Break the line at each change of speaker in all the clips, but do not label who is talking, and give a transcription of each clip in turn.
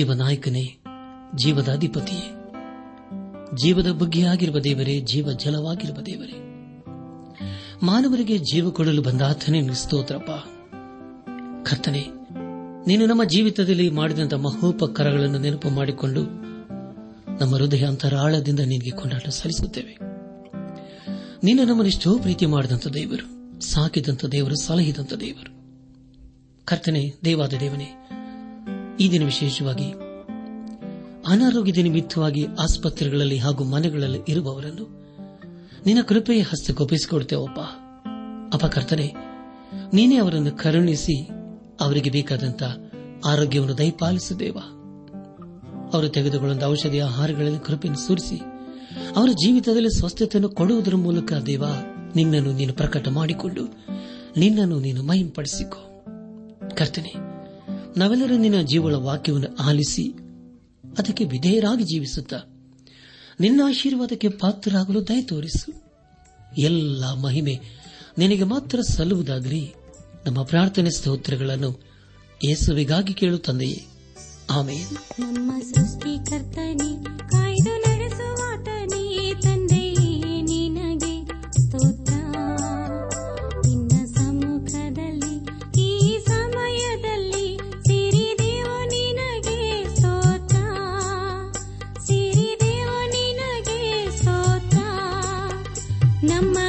ಜೀವನಾಯಕನೇ ಜೀವದ ಅಧಿಪತಿಯೇ ಜೀವದ ಬಗ್ಗೆ ಆಗಿರುವ ದೇವರೇ ಜೀವ ಜಲವಾಗಿರುವ ದೇವರೇ ಮಾನವರಿಗೆ ಜೀವ ಕೊಡಲು ಆತನೇ ಸ್ತೋತ್ರಪ್ಪ ಕರ್ತನೆ ನೀನು ನಮ್ಮ ಜೀವಿತದಲ್ಲಿ ಮಾಡಿದಂಥ ಮಹೋಪಕರಗಳನ್ನು ನೆನಪು ಮಾಡಿಕೊಂಡು ನಮ್ಮ ಹೃದಯ ಅಂತರಾಳದಿಂದ ನಿನಗೆ ಕೊಂಡಾಟ ಸಲ್ಲಿಸುತ್ತೇವೆ ನೀನು ನಮ್ಮನ್ನು ಎಷ್ಟೋ ಪ್ರೀತಿ ಮಾಡಿದಂಥ ದೇವರು ಸಾಕಿದಂಥ ದೇವರು ಸಲಹಿದಂಥ ದೇವರು ಕರ್ತನೆ ದೇವಾದ ದೇವನೇ ಈ ದಿನ ವಿಶೇಷವಾಗಿ ಅನಾರೋಗ್ಯದ ನಿಮಿತ್ತವಾಗಿ ಆಸ್ಪತ್ರೆಗಳಲ್ಲಿ ಹಾಗೂ ಮನೆಗಳಲ್ಲಿ ಇರುವವರನ್ನು ನಿನ್ನ ಕೃಪೆಯ ಹಸ್ತಗೊಪ್ಪಿಸಿಕೊಡ್ತೇವಪ್ಪ ಅಪಕರ್ತನೆ ನೀನೇ ಅವರನ್ನು ಕರುಣಿಸಿ ಅವರಿಗೆ ಬೇಕಾದಂತಹ ಆರೋಗ್ಯವನ್ನು ದಯಪಾಲಿಸುದೇವ ಅವರು ತೆಗೆದುಕೊಳ್ಳುವ ಔಷಧಿ ಆಹಾರಗಳಲ್ಲಿ ಕೃಪೆಯನ್ನು ಸುರಿಸಿ ಅವರ ಜೀವಿತದಲ್ಲಿ ಸ್ವಸ್ಥತೆಯನ್ನು ಕೊಡುವುದರ ಮೂಲಕ ದೇವ ನಿನ್ನನ್ನು ನೀನು ಪ್ರಕಟ ಮಾಡಿಕೊಂಡು ನಿನ್ನನ್ನು ನೀನು ಮಹಿಂಪಡಿಸಿಕೊ ಕರ್ತನೆ ನಾವೆಲ್ಲರೂ ನಿನ್ನ ಜೀವಳ ವಾಕ್ಯವನ್ನು ಆಲಿಸಿ ಅದಕ್ಕೆ ವಿಧೇಯರಾಗಿ ಜೀವಿಸುತ್ತ ನಿನ್ನ ಆಶೀರ್ವಾದಕ್ಕೆ ಪಾತ್ರರಾಗಲು ದಯ ತೋರಿಸು ಎಲ್ಲ ಮಹಿಮೆ ನಿನಗೆ ಮಾತ್ರ ಸಲ್ಲುವುದಾದರೆ ನಮ್ಮ ಪ್ರಾರ್ಥನೆ ಸ್ತೋತ್ರಗಳನ್ನು ಯೇಸುವಿಗಾಗಿ ಕೇಳು ತಂದೆಯೇ
ಆಮೇಲೆ ನಮ್ಮ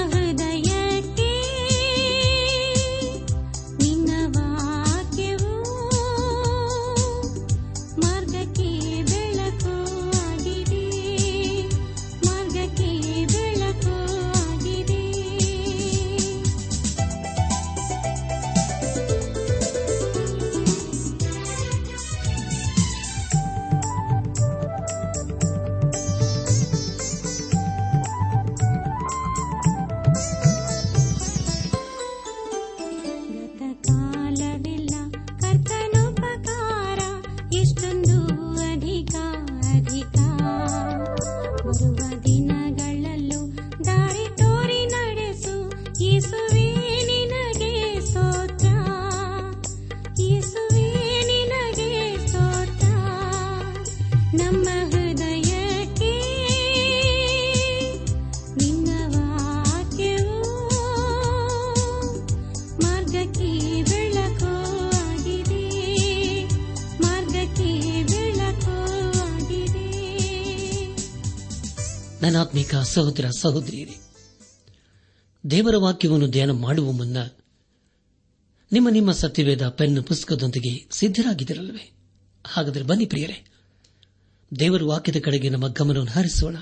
ನನಾತ್ಮಿಕ ಸಹೋದರ ಸಹೋದರಿಯರೇ ದೇವರ ವಾಕ್ಯವನ್ನು ಧ್ಯಾನ ಮಾಡುವ ಮುನ್ನ ನಿಮ್ಮ ನಿಮ್ಮ ಸತ್ಯವೇದ ಪೆನ್ ಪುಸ್ತಕದೊಂದಿಗೆ ಸಿದ್ದರಾಗಿದ್ದಿರಲ್ವೇ ಹಾಗಾದರೆ ಬನ್ನಿ ಪ್ರಿಯರೇ ದೇವರ ವಾಕ್ಯದ ಕಡೆಗೆ ನಮ್ಮ ಗಮನವನ್ನು ಹರಿಸೋಣ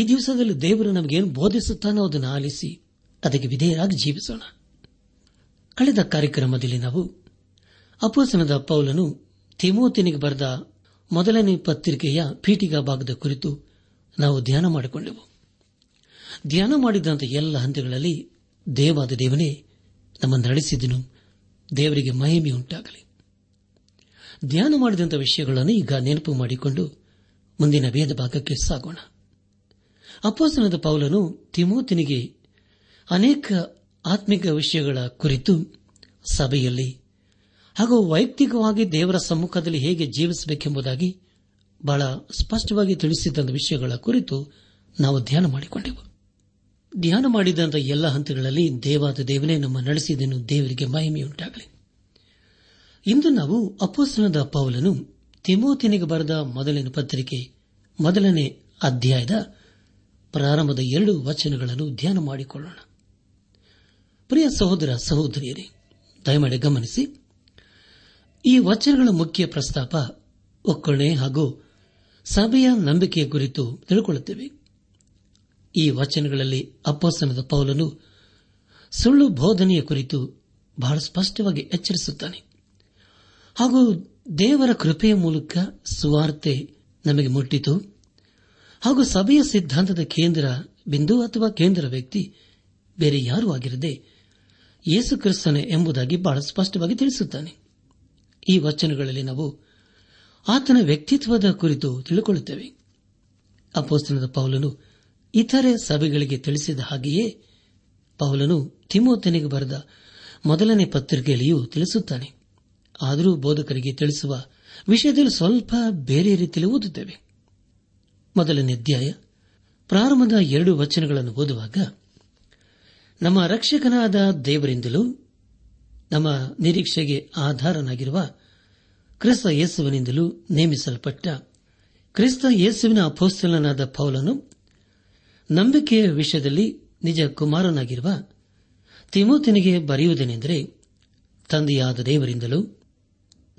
ಈ ದಿವಸದಲ್ಲಿ ದೇವರು ನಮಗೇನು ಬೋಧಿಸುತ್ತಾನೋ ಅದನ್ನು ಆಲಿಸಿ ಅದಕ್ಕೆ ವಿಧೇಯರಾಗಿ ಜೀವಿಸೋಣ ಕಳೆದ ಕಾರ್ಯಕ್ರಮದಲ್ಲಿ ನಾವು ಅಪೋಸನದ ಪೌಲನು ತಿಮೋತಿನಿಗೆ ಬರೆದ ಮೊದಲನೇ ಪತ್ರಿಕೆಯ ಪೀಠಿಗಾ ಭಾಗದ ಕುರಿತು ನಾವು ಧ್ಯಾನ ಮಾಡಿಕೊಂಡೆವು ಧ್ಯಾನ ಮಾಡಿದಂಥ ಎಲ್ಲ ಹಂತಗಳಲ್ಲಿ ದೇವಾದ ದೇವನೇ ನಮ್ಮನ್ನು ನಡೆಸಿದನು ದೇವರಿಗೆ ಮಹಿಮೆ ಉಂಟಾಗಲಿ ಧ್ಯಾನ ಮಾಡಿದಂಥ ವಿಷಯಗಳನ್ನು ಈಗ ನೆನಪು ಮಾಡಿಕೊಂಡು ಮುಂದಿನ ಭೇದ ಭಾಗಕ್ಕೆ ಸಾಗೋಣ ಅಪ್ಪಾಸನದ ಪೌಲನು ತಿಮೋತಿನಿಗೆ ಅನೇಕ ಆತ್ಮಿಕ ವಿಷಯಗಳ ಕುರಿತು ಸಭೆಯಲ್ಲಿ ಹಾಗೂ ವೈಯಕ್ತಿಕವಾಗಿ ದೇವರ ಸಮ್ಮುಖದಲ್ಲಿ ಹೇಗೆ ಜೀವಿಸಬೇಕೆಂಬುದಾಗಿ ಬಹಳ ಸ್ಪಷ್ಟವಾಗಿ ತಿಳಿಸಿದ್ದ ವಿಷಯಗಳ ಕುರಿತು ನಾವು ಧ್ಯಾನ ಮಾಡಿಕೊಂಡೆವು ಧ್ಯಾನ ಮಾಡಿದಂಥ ಎಲ್ಲ ಹಂತಗಳಲ್ಲಿ ದೇವಾದ ದೇವನೇ ನಮ್ಮ ನಡೆಸಿದನು ದೇವರಿಗೆ ಮಹಿಮೆಯುಂಟಾಗಲಿ ಇಂದು ನಾವು ಅಪೋಸನದ ಪೌಲನು ತಿಮೋತಿನಿಗೆ ಬರೆದ ಮೊದಲಿನ ಪತ್ರಿಕೆ ಮೊದಲನೇ ಅಧ್ಯಾಯದ ಪ್ರಾರಂಭದ ಎರಡು ವಚನಗಳನ್ನು ಧ್ಯಾನ ಮಾಡಿಕೊಳ್ಳೋಣ ಪ್ರಿಯ ಸಹೋದರ ಸಹೋದರಿಯರೇ ದಯಮಾಡಿ ಗಮನಿಸಿ ಈ ವಚನಗಳ ಮುಖ್ಯ ಪ್ರಸ್ತಾಪ ಒಕ್ಕಣೆ ಹಾಗೂ ಸಭೆಯ ನಂಬಿಕೆಯ ಕುರಿತು ತಿಳ್ಕೊಳ್ಳುತ್ತೇವೆ ಈ ವಚನಗಳಲ್ಲಿ ಅಪ್ಪಸ್ತನದ ಪೌಲನು ಸುಳ್ಳು ಬೋಧನೆಯ ಕುರಿತು ಬಹಳ ಸ್ಪಷ್ಟವಾಗಿ ಎಚ್ಚರಿಸುತ್ತಾನೆ ಹಾಗೂ ದೇವರ ಕೃಪೆಯ ಮೂಲಕ ಸುವಾರ್ತೆ ನಮಗೆ ಮುಟ್ಟಿತು ಹಾಗೂ ಸಭೆಯ ಸಿದ್ಧಾಂತದ ಕೇಂದ್ರ ಬಿಂದು ಅಥವಾ ಕೇಂದ್ರ ವ್ಯಕ್ತಿ ಬೇರೆ ಯಾರೂ ಆಗಿರದೆ ಯೇಸು ಕ್ರಿಸ್ತನೇ ಎಂಬುದಾಗಿ ಬಹಳ ಸ್ಪಷ್ಟವಾಗಿ ತಿಳಿಸುತ್ತಾನೆ ಈ ವಚನಗಳಲ್ಲಿ ನಾವು ಆತನ ವ್ಯಕ್ತಿತ್ವದ ಕುರಿತು ತಿಳಿಕೊಳ್ಳುತ್ತೇವೆ ಅಪೋಸ್ತನದ ಪೌಲನು ಇತರೆ ಸಭೆಗಳಿಗೆ ತಿಳಿಸಿದ ಹಾಗೆಯೇ ಪೌಲನು ತಿಮೋತನಿಗೆ ಬರೆದ ಮೊದಲನೇ ಪತ್ರಿಕೆಯಲ್ಲಿಯೂ ತಿಳಿಸುತ್ತಾನೆ ಆದರೂ ಬೋಧಕರಿಗೆ ತಿಳಿಸುವ ವಿಷಯದಲ್ಲಿ ಸ್ವಲ್ಪ ಬೇರೆ ರೀತಿಯಲ್ಲಿ ಓದುತ್ತೇವೆ ಮೊದಲನೇ ಅಧ್ಯಾಯ ಪ್ರಾರಂಭದ ಎರಡು ವಚನಗಳನ್ನು ಓದುವಾಗ ನಮ್ಮ ರಕ್ಷಕನಾದ ದೇವರಿಂದಲೂ ನಮ್ಮ ನಿರೀಕ್ಷೆಗೆ ಆಧಾರನಾಗಿರುವ ಕ್ರಿಸ್ತ ಯೇಸುವಿನಿಂದಲೂ ನೇಮಿಸಲ್ಪಟ್ಟ ಕ್ರಿಸ್ತ ಯೇಸುವಿನ ಅಪೋಸ್ತಲನಾದ ಪೌಲನು ನಂಬಿಕೆಯ ವಿಷಯದಲ್ಲಿ ನಿಜ ಕುಮಾರನಾಗಿರುವ ತಿಮೋತಿನಿಗೆ ಬರೆಯುವುದೇನೆಂದರೆ ತಂದೆಯಾದ ದೇವರಿಂದಲೂ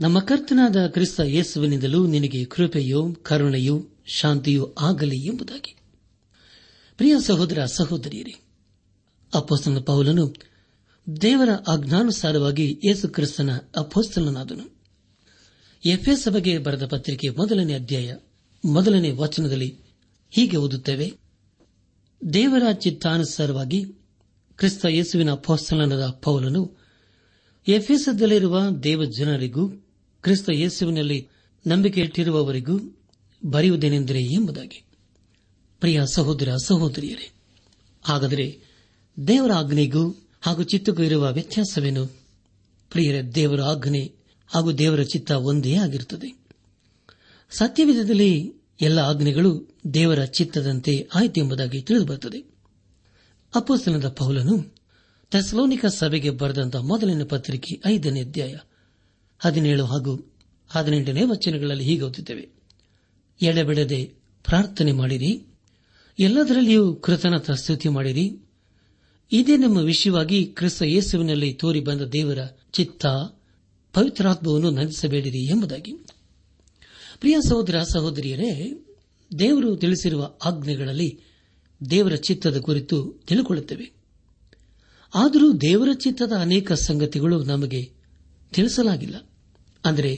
ನಮ್ಮ ಕರ್ತನಾದ ಕ್ರಿಸ್ತ ಯೇಸುವಿನಿಂದಲೂ ನಿನಗೆ ಕೃಪೆಯೋ ಕರುಣೆಯೋ ಶಾಂತಿಯೂ ಆಗಲಿ ಎಂಬುದಾಗಿ ಪ್ರಿಯ ಸಹೋದರ ಸಹೋದರಿಯರೇ ಅಪೋಸ್ತನ ಪೌಲನು ದೇವರ ಅಜ್ಞಾನುಸಾರವಾಗಿ ಯೇಸು ಕ್ರಿಸ್ತನ ಅಪೋಸ್ತಲನಾದನು ಎಫ್ಎಸ್ ಬಗ್ಗೆ ಬರೆದ ಪತ್ರಿಕೆ ಮೊದಲನೇ ಅಧ್ಯಾಯ ಮೊದಲನೇ ವಚನದಲ್ಲಿ ಹೀಗೆ ಓದುತ್ತೇವೆ ದೇವರ ಚಿತ್ತಾನುಸಾರವಾಗಿ ಕ್ರಿಸ್ತ ಯೇಸುವಿನ ಪೋಸ್ತಲನದ ಪೌಲನು ದೇವ ದೇವಜನರಿಗೂ ಕ್ರಿಸ್ತ ಯೇಸುವಿನಲ್ಲಿ ನಂಬಿಕೆ ಇಟ್ಟಿರುವವರಿಗೂ ಬರೆಯುವುದೇನೆಂದರೆ ಎಂಬುದಾಗಿ ಪ್ರಿಯ ಸಹೋದರ ಸಹೋದರಿಯರೇ ಹಾಗಾದರೆ ದೇವರ ಆಜ್ಞೆಗೂ ಹಾಗೂ ಚಿತ್ತಗೂ ಇರುವ ವ್ಯತ್ಯಾಸವೇನು ಪ್ರಿಯರ ದೇವರ ಆಜ್ಞೆ ಹಾಗೂ ದೇವರ ಚಿತ್ತ ಒಂದೇ ಆಗಿರುತ್ತದೆ ಸತ್ಯವಿಧದಲ್ಲಿ ಎಲ್ಲ ಆಜ್ಞೆಗಳು ದೇವರ ಚಿತ್ತದಂತೆ ಆಯಿತು ಎಂಬುದಾಗಿ ತಿಳಿದುಬರುತ್ತದೆ ಅಪ್ಪಸ್ತನದ ಪೌಲನು ಥೆಸಲೋನಿಕ ಸಭೆಗೆ ಬರೆದಂತಹ ಮೊದಲಿನ ಪತ್ರಿಕೆ ಐದನೇ ಅಧ್ಯಾಯ ಹದಿನೇಳು ಹಾಗೂ ಹದಿನೆಂಟನೇ ವಚನಗಳಲ್ಲಿ ಹೀಗೆ ಓದುತ್ತೇವೆ ಎಡೆಬಿಡದೆ ಪ್ರಾರ್ಥನೆ ಮಾಡಿರಿ ಎಲ್ಲದರಲ್ಲಿಯೂ ಕೃತನತ ಸ್ತುತಿ ಮಾಡಿರಿ ಇದೇ ನಮ್ಮ ವಿಷಯವಾಗಿ ಕ್ರಿಸ್ತ ಯೇಸುವಿನಲ್ಲಿ ತೋರಿ ಬಂದ ದೇವರ ಚಿತ್ತ ಪವಿತ್ರಾತ್ಮವನ್ನು ನಂದಿಸಬೇಡಿರಿ ಎಂಬುದಾಗಿ ಪ್ರಿಯ ಸಹೋದರ ಸಹೋದರಿಯರೇ ದೇವರು ತಿಳಿಸಿರುವ ಆಜ್ಞೆಗಳಲ್ಲಿ ದೇವರ ಚಿತ್ತದ ಕುರಿತು ತಿಳಿಕೊಳ್ಳುತ್ತೇವೆ ಆದರೂ ದೇವರ ಚಿತ್ತದ ಅನೇಕ ಸಂಗತಿಗಳು ನಮಗೆ ತಿಳಿಸಲಾಗಿಲ್ಲ ಅಂದರೆ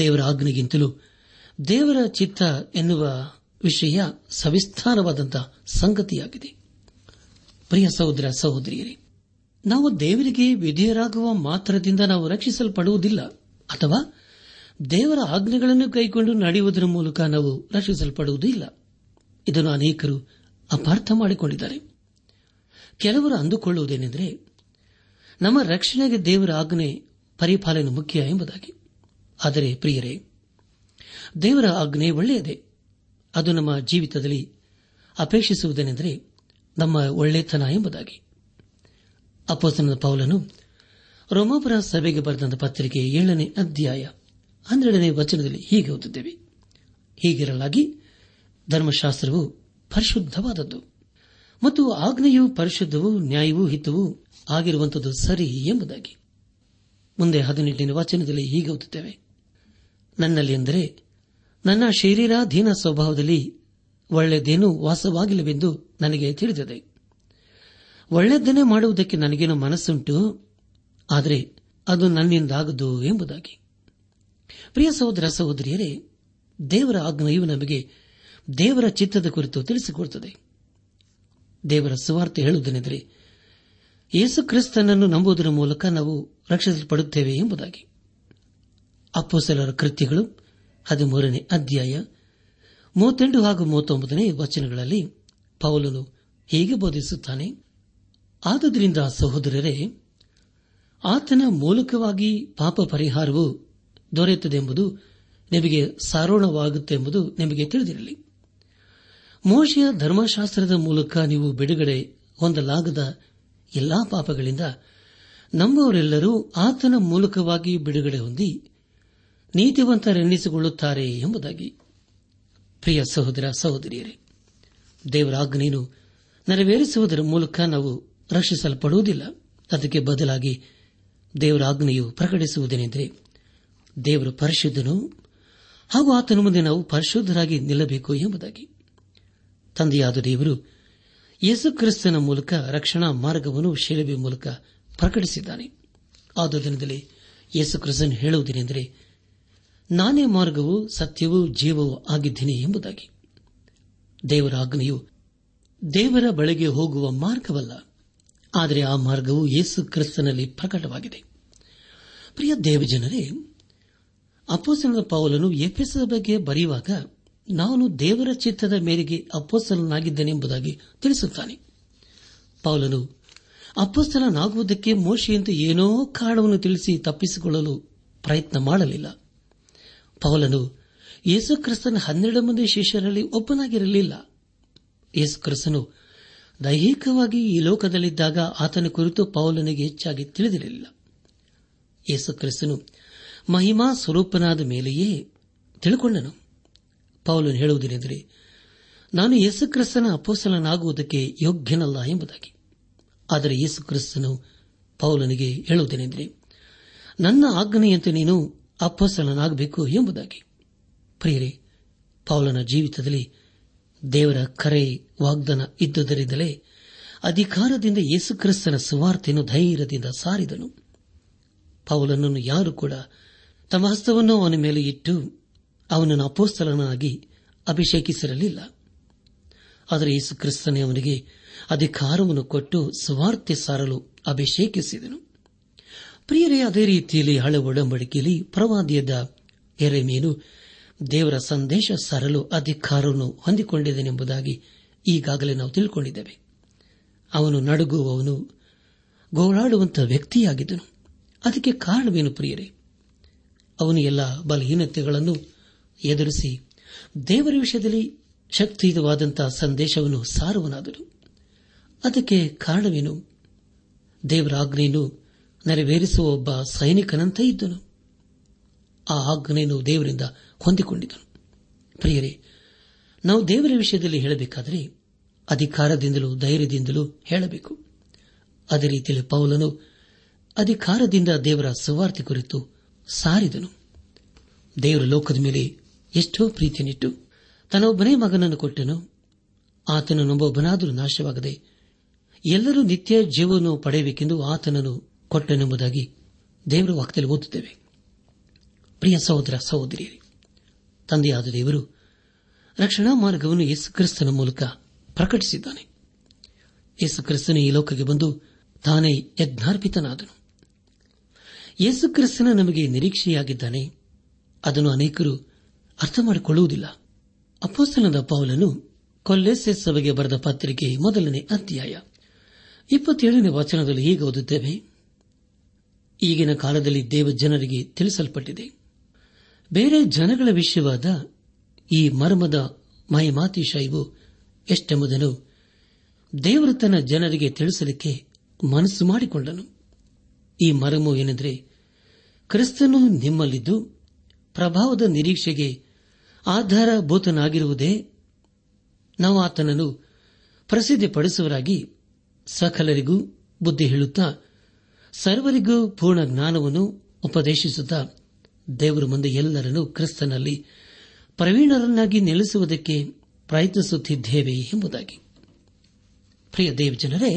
ದೇವರ ಆಜ್ಞೆಗಿಂತಲೂ ದೇವರ ಚಿತ್ತ ಎನ್ನುವ ವಿಷಯ ಸವಿಸ್ತಾರವಾದಂತಹ ಸಂಗತಿಯಾಗಿದೆ ಪ್ರಿಯ ಸಹೋದರ ಸಹೋದರಿಯರೇ ನಾವು ದೇವರಿಗೆ ವಿಧೇಯರಾಗುವ ಮಾತ್ರದಿಂದ ನಾವು ರಕ್ಷಿಸಲ್ಪಡುವುದಿಲ್ಲ ಅಥವಾ ದೇವರ ಆಜ್ಞೆಗಳನ್ನು ಕೈಗೊಂಡು ನಡೆಯುವುದರ ಮೂಲಕ ನಾವು ರಕ್ಷಿಸಲ್ಪಡುವುದಿಲ್ಲ ಇದನ್ನು ಅನೇಕರು ಅಪಾರ್ಥ ಮಾಡಿಕೊಂಡಿದ್ದಾರೆ ಕೆಲವರು ಅಂದುಕೊಳ್ಳುವುದೇನೆಂದರೆ ನಮ್ಮ ರಕ್ಷಣೆಗೆ ದೇವರ ಆಜ್ಞೆ ಪರಿಪಾಲನೆ ಮುಖ್ಯ ಎಂಬುದಾಗಿ ಆದರೆ ಪ್ರಿಯರೇ ದೇವರ ಆಜ್ಞೆ ಒಳ್ಳೆಯದೇ ಅದು ನಮ್ಮ ಜೀವಿತದಲ್ಲಿ ಅಪೇಕ್ಷಿಸುವುದೇನೆಂದರೆ ನಮ್ಮ ಒಳ್ಳೆತನ ಎಂಬುದಾಗಿ ಅಪೋಸನದ ಪೌಲನು ರೋಮಾಪುರ ಸಭೆಗೆ ಬರೆದಂತ ಪತ್ರಿಕೆ ಏಳನೇ ಅಧ್ಯಾಯ ಹನ್ನೆರಡನೇ ವಚನದಲ್ಲಿ ಹೀಗೆ ಓದುತ್ತೇವೆ ಹೀಗಿರಲಾಗಿ ಧರ್ಮಶಾಸ್ತ್ರವು ಪರಿಶುದ್ಧವಾದದ್ದು ಮತ್ತು ಆಜ್ಞೆಯು ಪರಿಶುದ್ಧವೂ ನ್ಯಾಯವೂ ಹಿತವೂ ಆಗಿರುವಂಥದ್ದು ಸರಿ ಎಂಬುದಾಗಿ ಮುಂದೆ ಹದಿನೆಂಟನೇ ವಚನದಲ್ಲಿ ಹೀಗೆ ಓದುತ್ತೇವೆ ನನ್ನಲ್ಲಿ ಎಂದರೆ ನನ್ನ ಶರೀರಾಧೀನ ಸ್ವಭಾವದಲ್ಲಿ ಒಳ್ಳೆಯದೇನೂ ವಾಸವಾಗಿಲ್ಲವೆಂದು ನನಗೆ ತಿಳಿದಿದೆ ಒಳ್ಳೆಯದನ್ನೇ ಮಾಡುವುದಕ್ಕೆ ನನಗೇನು ಮನಸ್ಸುಂಟು ಆದರೆ ಅದು ನನ್ನಿಂದಾಗದು ಎಂಬುದಾಗಿ ಪ್ರಿಯ ಸಹೋದರ ಸಹೋದರಿಯರೇ ದೇವರ ಆಜ್ಞೆಯು ನಮಗೆ ದೇವರ ಚಿತ್ತದ ಕುರಿತು ತಿಳಿಸಿಕೊಡುತ್ತದೆ ದೇವರ ಸುವಾರ್ತೆ ಹೇಳುವುದನೆಂದರೆ ಯೇಸು ಕ್ರಿಸ್ತನನ್ನು ನಂಬುವುದರ ಮೂಲಕ ನಾವು ರಕ್ಷಿಸಲ್ಪಡುತ್ತೇವೆ ಎಂಬುದಾಗಿ ಅಪ್ಪಸಲರ ಕೃತ್ಯಗಳು ಹದಿಮೂರನೇ ಅಧ್ಯಾಯ ಮೂವತ್ತೆಂಟು ಹಾಗೂ ಮೂವತ್ತೊಂಬತ್ತನೇ ವಚನಗಳಲ್ಲಿ ಪೌಲನು ಹೀಗೆ ಬೋಧಿಸುತ್ತಾನೆ ಆದುದರಿಂದ ಸಹೋದರರೇ ಆತನ ಮೂಲಕವಾಗಿ ಪಾಪ ಪರಿಹಾರವು ಎಂಬುದು ನಿಮಗೆ ಸಾರೋಣವಾಗುತ್ತೆಂಬುದು ನಿಮಗೆ ತಿಳಿದಿರಲಿ ಮೋಶಿಯ ಧರ್ಮಶಾಸ್ತ್ರದ ಮೂಲಕ ನೀವು ಬಿಡುಗಡೆ ಹೊಂದಲಾಗದ ಎಲ್ಲಾ ಪಾಪಗಳಿಂದ ನಮ್ಮವರೆಲ್ಲರೂ ಆತನ ಮೂಲಕವಾಗಿ ಬಿಡುಗಡೆ ಹೊಂದಿ ನೀತಿವಂತರೆನ್ನಿಸಿಕೊಳ್ಳುತ್ತಾರೆ ಎಂಬುದಾಗಿ ಪ್ರಿಯ ಸಹೋದರ ಸಹೋದರಿಯರೇ ದೇವರಾಜ್ಞೆಯನ್ನು ನೆರವೇರಿಸುವುದರ ಮೂಲಕ ನಾವು ರಕ್ಷಿಸಲ್ಪಡುವುದಿಲ್ಲ ಅದಕ್ಕೆ ಬದಲಾಗಿ ದೇವರ ಪ್ರಕಟಿಸುವುದೇನೆಂದರೆ ದೇವರು ಪರಿಶುದ್ಧನು ಹಾಗೂ ಆತನ ಮುಂದೆ ನಾವು ಪರಿಶುದ್ಧರಾಗಿ ನಿಲ್ಲಬೇಕು ಎಂಬುದಾಗಿ ತಂದೆಯಾದ ದೇವರು ಯೇಸುಕ್ರಿಸ್ತನ ಮೂಲಕ ರಕ್ಷಣಾ ಮಾರ್ಗವನ್ನು ಶಿಲುಬೆ ಮೂಲಕ ಪ್ರಕಟಿಸಿದ್ದಾನೆ ಆದ ದಿನದಲ್ಲಿ ಯೇಸುಕ್ರಿಸ್ತನ್ ಹೇಳುವುದೇನೆಂದರೆ ನಾನೇ ಮಾರ್ಗವು ಸತ್ಯವೂ ಜೀವವೂ ಆಗಿದ್ದೇನೆ ಎಂಬುದಾಗಿ ದೇವರ ಆಜ್ಞೆಯು ದೇವರ ಬಳಿಗೆ ಹೋಗುವ ಮಾರ್ಗವಲ್ಲ ಆದರೆ ಆ ಮಾರ್ಗವು ಯೇಸು ಕ್ರಿಸ್ತನಲ್ಲಿ ಪ್ರಕಟವಾಗಿದೆ ಪ್ರಿಯ ದೇವಜನರೇ ಅಪ್ಪೋಸನ ಪೌಲನು ಎಫೆಸ್ ಬಗ್ಗೆ ಬರೆಯುವಾಗ ನಾನು ದೇವರ ಚಿತ್ತದ ಮೇರೆಗೆ ಎಂಬುದಾಗಿ ತಿಳಿಸುತ್ತಾನೆ ಪೌಲನು ಅಪ್ಪಸ್ತಲನಾಗುವುದಕ್ಕೆ ಮೋಶೆಯಂತೆ ಏನೋ ಕಾರಣವನ್ನು ತಿಳಿಸಿ ತಪ್ಪಿಸಿಕೊಳ್ಳಲು ಪ್ರಯತ್ನ ಮಾಡಲಿಲ್ಲ ಪೌಲನು ಯೇಸುಕ್ರಿಸ್ತನ ಹನ್ನೆರಡು ಮಂದಿ ಶಿಷ್ಯರಲ್ಲಿ ಒಬ್ಬನಾಗಿರಲಿಲ್ಲ ಯೇಸುಕ್ರಿಸ್ತನು ದೈಹಿಕವಾಗಿ ಈ ಲೋಕದಲ್ಲಿದ್ದಾಗ ಆತನ ಕುರಿತು ಪೌಲನಿಗೆ ಹೆಚ್ಚಾಗಿ ತಿಳಿದಿರಲಿಲ್ಲ ಯೇಸು ಕ್ರಿಸ್ತನು ಮಹಿಮಾ ಸ್ವರೂಪನಾದ ಮೇಲೆಯೇ ತಿಳಿಕೊಂಡನು ಪೌಲನು ಹೇಳುವುದೇನೆಂದರೆ ನಾನು ಯೇಸುಕ್ರಿಸ್ತನ ಕ್ರಿಸ್ತನ ಅಪೋಸಲನಾಗುವುದಕ್ಕೆ ಯೋಗ್ಯನಲ್ಲ ಎಂಬುದಾಗಿ ಆದರೆ ಯೇಸುಕ್ರಿಸ್ತನು ಪೌಲನಿಗೆ ಹೇಳುವುದೇನೆಂದರೆ ನನ್ನ ಆಜ್ಞೆಯಂತೆ ನೀನು ಅಪ್ಪಸಲನಾಗಬೇಕು ಎಂಬುದಾಗಿ ಪ್ರಿಯರೇ ಪೌಲನ ಜೀವಿತದಲ್ಲಿ ದೇವರ ಕರೆ ವಾಗ್ದನ ಇದ್ದುದರಿಂದಲೇ ಅಧಿಕಾರದಿಂದ ಯೇಸುಕ್ರಿಸ್ತನ ಸುವಾರ್ತೆಯನ್ನು ಧೈರ್ಯದಿಂದ ಸಾರಿದನು ಪೌಲನನ್ನು ಯಾರು ಕೂಡ ತಮ್ಮ ಹಸ್ತವನ್ನು ಅವನ ಮೇಲೆ ಇಟ್ಟು ಅವನನ್ನು ಅಪೋಸ್ತಲನಾಗಿ ಅಭಿಷೇಕಿಸಿರಲಿಲ್ಲ ಆದರೆ ಯೇಸು ಕ್ರಿಸ್ತನೇ ಅವನಿಗೆ ಅಧಿಕಾರವನ್ನು ಕೊಟ್ಟು ಸುವಾರ್ತೆ ಸಾರಲು ಅಭಿಷೇಕಿಸಿದನು ಪ್ರಿಯರೇ ಅದೇ ರೀತಿಯಲ್ಲಿ ಹಳೆ ಒಡಂಬಡಿಕೆಯಲ್ಲಿ ಪ್ರವಾದಿಯದ ಎರೆಮೀನು ದೇವರ ಸಂದೇಶ ಸಾರಲು ಅಧಿಕಾರವನ್ನು ಹೊಂದಿಕೊಂಡಿದ್ದೇನೆಂಬುದಾಗಿ ಈಗಾಗಲೇ ನಾವು ತಿಳ್ಕೊಂಡಿದ್ದೇವೆ ಅವನು ನಡುಗುವವನು ಗೋಳಾಡುವಂಥ ವ್ಯಕ್ತಿಯಾಗಿದ್ದನು ಅದಕ್ಕೆ ಕಾರಣವೇನು ಪ್ರಿಯರೇ ಅವನು ಎಲ್ಲ ಬಲಹೀನತೆಗಳನ್ನು ಎದುರಿಸಿ ದೇವರ ವಿಷಯದಲ್ಲಿ ಶಕ್ತಿಯುತವಾದಂತಹ ಸಂದೇಶವನ್ನು ಸಾರುವನಾದನು ಅದಕ್ಕೆ ಕಾರಣವೇನು ದೇವರ ಆಜ್ಞೆಯನ್ನು ನೆರವೇರಿಸುವ ಒಬ್ಬ ಸೈನಿಕನಂತೆ ಇದ್ದನು ಆ ಆಜ್ಞೆಯನ್ನು ದೇವರಿಂದ ಹೊಂದಿಕೊಂಡಿದನು ಪ್ರಿಯರೇ ನಾವು ದೇವರ ವಿಷಯದಲ್ಲಿ ಹೇಳಬೇಕಾದರೆ ಅಧಿಕಾರದಿಂದಲೂ ಧೈರ್ಯದಿಂದಲೂ ಹೇಳಬೇಕು ಅದೇ ರೀತಿಯಲ್ಲಿ ಪೌಲನು ಅಧಿಕಾರದಿಂದ ದೇವರ ಸುವಾರ್ತೆ ಕುರಿತು ಸಾರಿದನು ದೇವರ ಲೋಕದ ಮೇಲೆ ಎಷ್ಟೋ ಪ್ರೀತಿಯನ್ನಿಟ್ಟು ತನ್ನೊಬ್ಬನೇ ಮಗನನ್ನು ಕೊಟ್ಟನು ಆತನು ನಂಬೊಬ್ಬನಾದರೂ ನಾಶವಾಗದೆ ಎಲ್ಲರೂ ನಿತ್ಯ ಜೀವವನ್ನು ಪಡೆಯಬೇಕೆಂದು ಆತನನ್ನು ಕೊಟ್ಟನೆಂಬುದಾಗಿ ದೇವರ ವಾಕ್ಯದಲ್ಲಿ ಓದುತ್ತೇವೆ ಪ್ರಿಯ ಸಹೋದರ ಸಹೋದರಿಯರೇ ತಂದೆಯಾದ ದೇವರು ರಕ್ಷಣಾ ಮಾರ್ಗವನ್ನು ಯೇಸು ಕ್ರಿಸ್ತನ ಮೂಲಕ ಪ್ರಕಟಿಸಿದ್ದಾನೆ ಯೇಸು ಕ್ರಿಸ್ತನ ಈ ಲೋಕಕ್ಕೆ ಬಂದು ತಾನೇ ಯಜ್ಞಾರ್ಪಿತನಾದನು ಯೇಸು ಕ್ರಿಸ್ತನ ನಮಗೆ ನಿರೀಕ್ಷೆಯಾಗಿದ್ದಾನೆ ಅದನ್ನು ಅನೇಕರು ಅರ್ಥ ಮಾಡಿಕೊಳ್ಳುವುದಿಲ್ಲ ಅಪೋಸ್ತನದ ಪೌಲನು ಕೊಲ್ಲೆಸ್ಎಸ್ ಸಭೆಗೆ ಬರೆದ ಪತ್ರಿಕೆ ಮೊದಲನೇ ಅಧ್ಯಾಯ ಇಪ್ಪತ್ತೇಳನೇ ವಚನದಲ್ಲಿ ಹೀಗೆ ಓದುತ್ತೇವೆ ಈಗಿನ ಕಾಲದಲ್ಲಿ ದೇವ ಜನರಿಗೆ ತಿಳಿಸಲ್ಪಟ್ಟಿದೆ ಬೇರೆ ಜನಗಳ ವಿಷಯವಾದ ಈ ಮರ್ಮದ ಮಹಿಮಾತಿಶಯವು ಎಷ್ಟೆಂಬುದನ್ನು ದೇವರು ತನ್ನ ಜನರಿಗೆ ತಿಳಿಸಲಿಕ್ಕೆ ಮನಸ್ಸು ಮಾಡಿಕೊಂಡನು ಈ ಮರಮು ಏನೆಂದರೆ ಕ್ರಿಸ್ತನು ನಿಮ್ಮಲ್ಲಿದ್ದು ಪ್ರಭಾವದ ನಿರೀಕ್ಷೆಗೆ ಆಧಾರಭೂತನಾಗಿರುವುದೇ ನಾವು ಆತನನ್ನು ಪ್ರಸಿದ್ಧಿಪಡಿಸುವರಾಗಿ ಸಕಲರಿಗೂ ಬುದ್ಧಿ ಹೇಳುತ್ತಾ ಸರ್ವರಿಗೂ ಪೂರ್ಣ ಜ್ಞಾನವನ್ನು ಉಪದೇಶಿಸುತ್ತಾ ದೇವರ ಮುಂದೆ ಎಲ್ಲರನ್ನು ಕ್ರಿಸ್ತನಲ್ಲಿ ಪ್ರವೀಣರನ್ನಾಗಿ ನೆಲೆಸುವುದಕ್ಕೆ ಪ್ರಯತ್ನಿಸುತ್ತಿದ್ದೇವೆ ಎಂಬುದಾಗಿ ಪ್ರಿಯ ಜನರೇ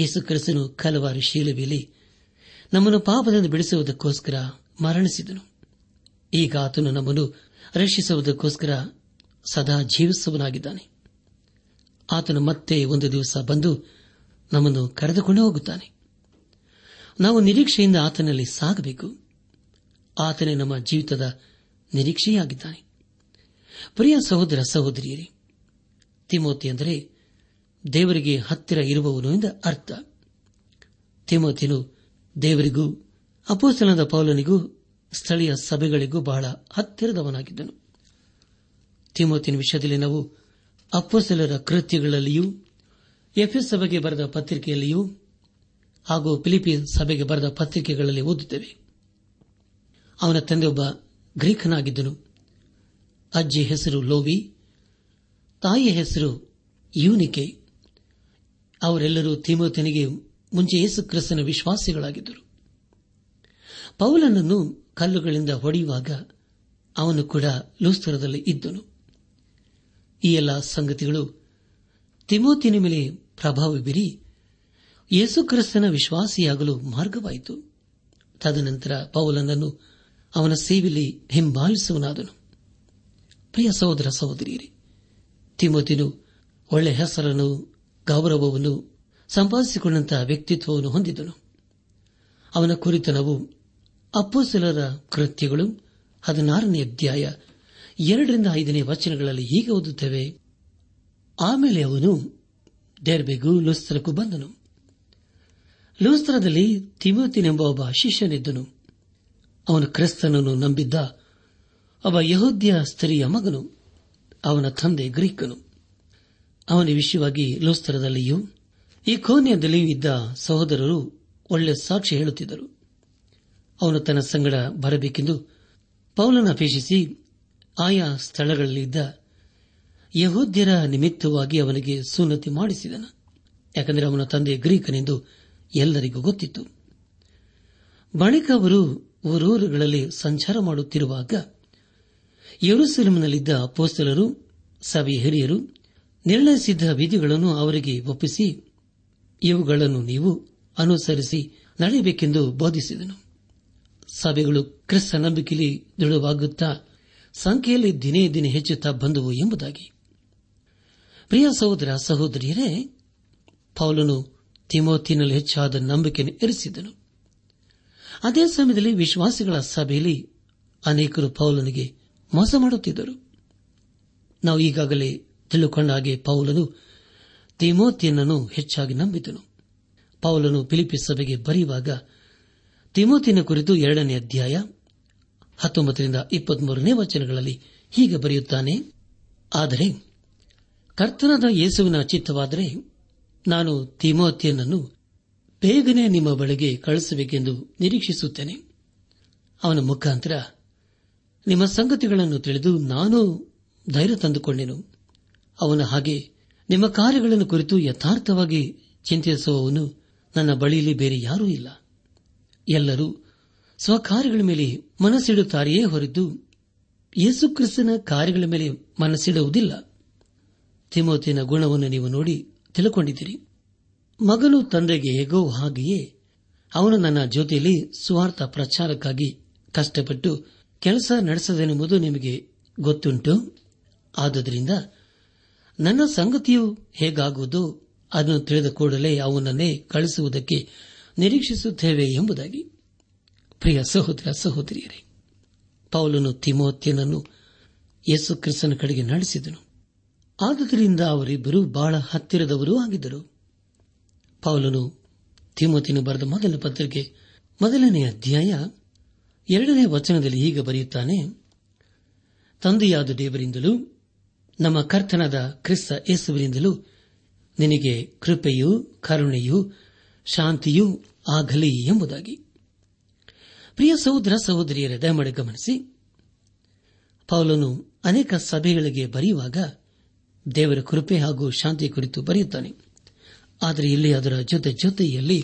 ಯೇಸು ಕ್ರಿಸ್ತನು ಹಲವಾರು ಶೀಲವಿಲಿ ನಮ್ಮನ್ನು ಪಾಪದಿಂದ ಬಿಡಿಸುವುದಕ್ಕೋಸ್ಕರ ಮರಣಿಸಿದನು ಈಗ ಆತನು ನಮ್ಮನ್ನು ರಕ್ಷಿಸುವುದಕ್ಕೋಸ್ಕರ ಸದಾ ಜೀವಿಸುವನಾಗಿದ್ದಾನೆ ಆತನು ಮತ್ತೆ ಒಂದು ದಿವಸ ಬಂದು ನಮ್ಮನ್ನು ಕರೆದುಕೊಂಡು ಹೋಗುತ್ತಾನೆ ನಾವು ನಿರೀಕ್ಷೆಯಿಂದ ಆತನಲ್ಲಿ ಸಾಗಬೇಕು ಆತನೇ ನಮ್ಮ ಜೀವಿತದ ನಿರೀಕ್ಷೆಯಾಗಿದ್ದಾನೆ ಪ್ರಿಯ ಸಹೋದರ ಸಹೋದರಿಯರಿ ತಿಮೋತಿ ಅಂದರೆ ದೇವರಿಗೆ ಹತ್ತಿರ ಇರುವವನು ಎಂದ ಅರ್ಥ ತಿಮೋತಿನು ದೇವರಿಗೂ ಅಪೋಸ್ತನದ ಪೌಲನಿಗೂ ಸ್ಥಳೀಯ ಸಭೆಗಳಿಗೂ ಬಹಳ ಹತ್ತಿರದವನಾಗಿದ್ದನು ತಿಮೋತಿನ ವಿಷಯದಲ್ಲಿ ನಾವು ಅಪ್ಪಸಲರ ಕೃತ್ಯಗಳಲ್ಲಿಯೂ ಎಫ್ಎಸ್ ಸಭೆಗೆ ಬರೆದ ಪತ್ರಿಕೆಯಲ್ಲಿಯೂ ಹಾಗೂ ಫಿಲಿಪೀನ್ಸ್ ಸಭೆಗೆ ಬರೆದ ಪತ್ರಿಕೆಗಳಲ್ಲಿ ಓದುತ್ತೇವೆ ಅವನ ತಂದೆಯೊಬ್ಬ ಗ್ರೀಕನಾಗಿದ್ದನು ಅಜ್ಜಿ ಹೆಸರು ಲೋವಿ ತಾಯಿಯ ಹೆಸರು ಯೂನಿಕೆ ಅವರೆಲ್ಲರೂ ತಿಮೋತನಿಗೆ ಮುಂಚೆ ಯೇಸು ಕ್ರಿಸ್ತನ ವಿಶ್ವಾಸಿಗಳಾಗಿದ್ದರು ಪೌಲನನ್ನು ಕಲ್ಲುಗಳಿಂದ ಹೊಡೆಯುವಾಗ ಅವನು ಕೂಡ ಲೂಸ್ತರದಲ್ಲಿ ಇದ್ದನು ಈ ಎಲ್ಲ ಸಂಗತಿಗಳು ತಿಮೋತಿನ ಮೇಲೆ ಪ್ರಭಾವ ಬೀರಿ ಯೇಸುಕ್ರಿಸ್ತನ ವಿಶ್ವಾಸಿಯಾಗಲು ಮಾರ್ಗವಾಯಿತು ತದನಂತರ ಪೌಲನನ್ನು ಅವನ ಸೇವೆಯಲ್ಲಿ ಹಿಂಬಾಲಿಸುವನಾದನು ಪ್ರಿಯ ಸಹೋದರ ಸಹೋದರಿಯರಿ ತಿಮೋತಿನು ಒಳ್ಳೆ ಹೆಸರನ್ನು ಗೌರವವನ್ನು ಸಂಪಾದಿಸಿಕೊಂಡಂತಹ ವ್ಯಕ್ತಿತ್ವವನ್ನು ಹೊಂದಿದನು ಅವನ ಕುರಿತನವು ಅಪ್ಪುಸಲಾದ ಕೃತ್ಯಗಳು ಹದಿನಾರನೇ ಅಧ್ಯಾಯ ಎರಡರಿಂದ ಐದನೇ ವಚನಗಳಲ್ಲಿ ಹೀಗೆ ಓದುತ್ತೇವೆ ಆಮೇಲೆ ಅವನು ದೇರ್ಬೆಗೂ ಲೋಸ್ತರಕ್ಕೂ ಬಂದನು ಲೋಸ್ತರದಲ್ಲಿ ತಿಮೋತಿನೆಂಬ ಒಬ್ಬ ಶಿಷ್ಯನಿದ್ದನು ಅವನು ಕ್ರಿಸ್ತನನ್ನು ನಂಬಿದ್ದ ಒಬ್ಬ ಯಹೋದ್ಯ ಸ್ತ್ರೀಯ ಮಗನು ಅವನ ತಂದೆ ಗ್ರೀಕನು ಅವನ ವಿಷಯವಾಗಿ ಲೋಸ್ತರದಲ್ಲಿಯೂ ಈ ಕೋನ್ಯದಲ್ಲಿಯೂ ಇದ್ದ ಸಹೋದರರು ಒಳ್ಳೆ ಸಾಕ್ಷಿ ಹೇಳುತ್ತಿದ್ದರು ಅವನು ತನ್ನ ಸಂಗಡ ಬರಬೇಕೆಂದು ಪೌಲನ ಅಪೇಕ್ಷಿಸಿ ಆಯಾ ಸ್ಥಳಗಳಲ್ಲಿದ್ದ ಯಹೋದ್ಯರ ನಿಮಿತ್ತವಾಗಿ ಅವನಿಗೆ ಸುನ್ನತಿ ಮಾಡಿಸಿದನು ಯಾಕಂದರೆ ಅವನ ತಂದೆ ಗ್ರೀಕನೆಂದು ಎಲ್ಲರಿಗೂ ಗೊತ್ತಿತ್ತು ಬಳಿಕ ಅವರು ಊರೂರುಗಳಲ್ಲಿ ಸಂಚಾರ ಮಾಡುತ್ತಿರುವಾಗ ಯರುಸೆಲಂನಲ್ಲಿದ್ದ ಪೋಸ್ತಲರು ಸಭೆ ಹಿರಿಯರು ನಿರ್ಣಯಿಸಿದ್ದ ವಿಧಿಗಳನ್ನು ಅವರಿಗೆ ಒಪ್ಪಿಸಿ ಇವುಗಳನ್ನು ನೀವು ಅನುಸರಿಸಿ ನಡೆಯಬೇಕೆಂದು ಬೋಧಿಸಿದನು ಸಭೆಗಳು ಕ್ರಿಸ್ತ ನಂಬಿಕೆಯಲ್ಲಿ ದೃಢವಾಗುತ್ತಾ ಸಂಖ್ಯೆಯಲ್ಲಿ ದಿನೇ ದಿನೇ ಹೆಚ್ಚುತ್ತಾ ಬಂದವು ಎಂಬುದಾಗಿ ಪ್ರಿಯ ಸಹೋದರ ಸಹೋದರಿಯರೇ ಪೌಲನು ತಿಮೋತಿನಲ್ಲಿ ಹೆಚ್ಚಾದ ನಂಬಿಕೆಯನ್ನು ಇರಿಸಿದನು ಅದೇ ಸಮಯದಲ್ಲಿ ವಿಶ್ವಾಸಿಗಳ ಸಭೆಯಲ್ಲಿ ಅನೇಕರು ಪೌಲನಿಗೆ ಮೋಸ ಮಾಡುತ್ತಿದ್ದರು ನಾವು ಈಗಾಗಲೇ ತಿಳಿದುಕೊಂಡ ಹಾಗೆ ಪೌಲನು ತಿಮೋತಿಯನನ್ನು ಹೆಚ್ಚಾಗಿ ನಂಬಿದನು ಪೌಲನು ಫಿಲಿಪಿಸ್ ಸಭೆಗೆ ಬರೆಯುವಾಗ ತಿಮೋತಿನ ಕುರಿತು ಎರಡನೇ ಅಧ್ಯಾಯ ಹತ್ತೊಂಬತ್ತರಿಂದ ಇಪ್ಪತ್ಮೂರನೇ ವಚನಗಳಲ್ಲಿ ಹೀಗೆ ಬರೆಯುತ್ತಾನೆ ಆದರೆ ಕರ್ತನಾದ ಯೇಸುವಿನ ಚಿತ್ತವಾದರೆ ನಾನು ತಿಮೋತಿಯನನ್ನು ಬೇಗನೆ ನಿಮ್ಮ ಬಳಿಗೆ ಕಳಿಸಬೇಕೆಂದು ನಿರೀಕ್ಷಿಸುತ್ತೇನೆ ಅವನ ಮುಖಾಂತರ ನಿಮ್ಮ ಸಂಗತಿಗಳನ್ನು ತಿಳಿದು ನಾನು ಧೈರ್ಯ ತಂದುಕೊಂಡೆನು ಅವನ ಹಾಗೆ ನಿಮ್ಮ ಕಾರ್ಯಗಳನ್ನು ಕುರಿತು ಯಥಾರ್ಥವಾಗಿ ಚಿಂತಿಸುವವನು ನನ್ನ ಬಳಿಯಲ್ಲಿ ಬೇರೆ ಯಾರೂ ಇಲ್ಲ ಎಲ್ಲರೂ ಸ್ವಕಾರ್ಯಗಳ ಮೇಲೆ ಮನಸ್ಸಿಡುತ್ತಾರೆಯೇ ಹೊರತು ಯೇಸುಕ್ರಿಸ್ತನ ಕಾರ್ಯಗಳ ಮೇಲೆ ಮನಸ್ಸಿಡುವುದಿಲ್ಲ ತಿಮೋತಿನ ಗುಣವನ್ನು ನೀವು ನೋಡಿ ತಿಳ್ಕೊಂಡಿದ್ದೀರಿ ಮಗನು ತಂದೆಗೆ ಹೇಗೋ ಹಾಗೆಯೇ ಅವನು ನನ್ನ ಜೊತೆಯಲ್ಲಿ ಸ್ವಾರ್ಥ ಪ್ರಚಾರಕ್ಕಾಗಿ ಕಷ್ಟಪಟ್ಟು ಕೆಲಸ ನಡೆಸದೆಂಬುದು ನಿಮಗೆ ಗೊತ್ತುಂಟು ಆದ್ದರಿಂದ ನನ್ನ ಸಂಗತಿಯು ಹೇಗಾಗುವುದು ಅದನ್ನು ತಿಳಿದ ಕೂಡಲೇ ಅವನನ್ನೇ ಕಳಿಸುವುದಕ್ಕೆ ನಿರೀಕ್ಷಿಸುತ್ತೇವೆ ಎಂಬುದಾಗಿ ಪ್ರಿಯ ಸಹೋದರ ಸಹೋದರಿಯರೇ ಪೌಲನು ತಿಮೋತ್ಯನನ್ನು ಯೇಸು ಕ್ರಿಸ್ತನ ಕಡೆಗೆ ನಡೆಸಿದನು ಆದುದರಿಂದ ಅವರಿಬ್ಬರು ಬಹಳ ಹತ್ತಿರದವರೂ ಆಗಿದ್ದರು ಪೌಲನು ತಿಮ್ಮತಿನು ಬರೆದ ಮೊದಲ ಪತ್ರಿಕೆ ಮೊದಲನೆಯ ಅಧ್ಯಾಯ ಎರಡನೇ ವಚನದಲ್ಲಿ ಈಗ ಬರೆಯುತ್ತಾನೆ ತಂದೆಯಾದ ದೇವರಿಂದಲೂ ನಮ್ಮ ಕರ್ತನಾದ ಕ್ರಿಸ್ತ ಯೇಸುವಿನಿಂದಲೂ ನಿನಗೆ ಕೃಪೆಯೂ ಕರುಣೆಯೂ ಶಾಂತಿಯೂ ಆಗಲಿ ಎಂಬುದಾಗಿ ಪ್ರಿಯ ಸಹೋದರ ಸಹೋದರಿಯರ ದಯಮಾಡಿ ಗಮನಿಸಿ ಪೌಲನು ಅನೇಕ ಸಭೆಗಳಿಗೆ ಬರೆಯುವಾಗ ದೇವರ ಕೃಪೆ ಹಾಗೂ ಶಾಂತಿ ಕುರಿತು ಬರೆಯುತ್ತಾನೆ ಆದರೆ ಇಲ್ಲಿ ಅದರ ಜೊತೆ ಜೊತೆಯಲ್ಲಿ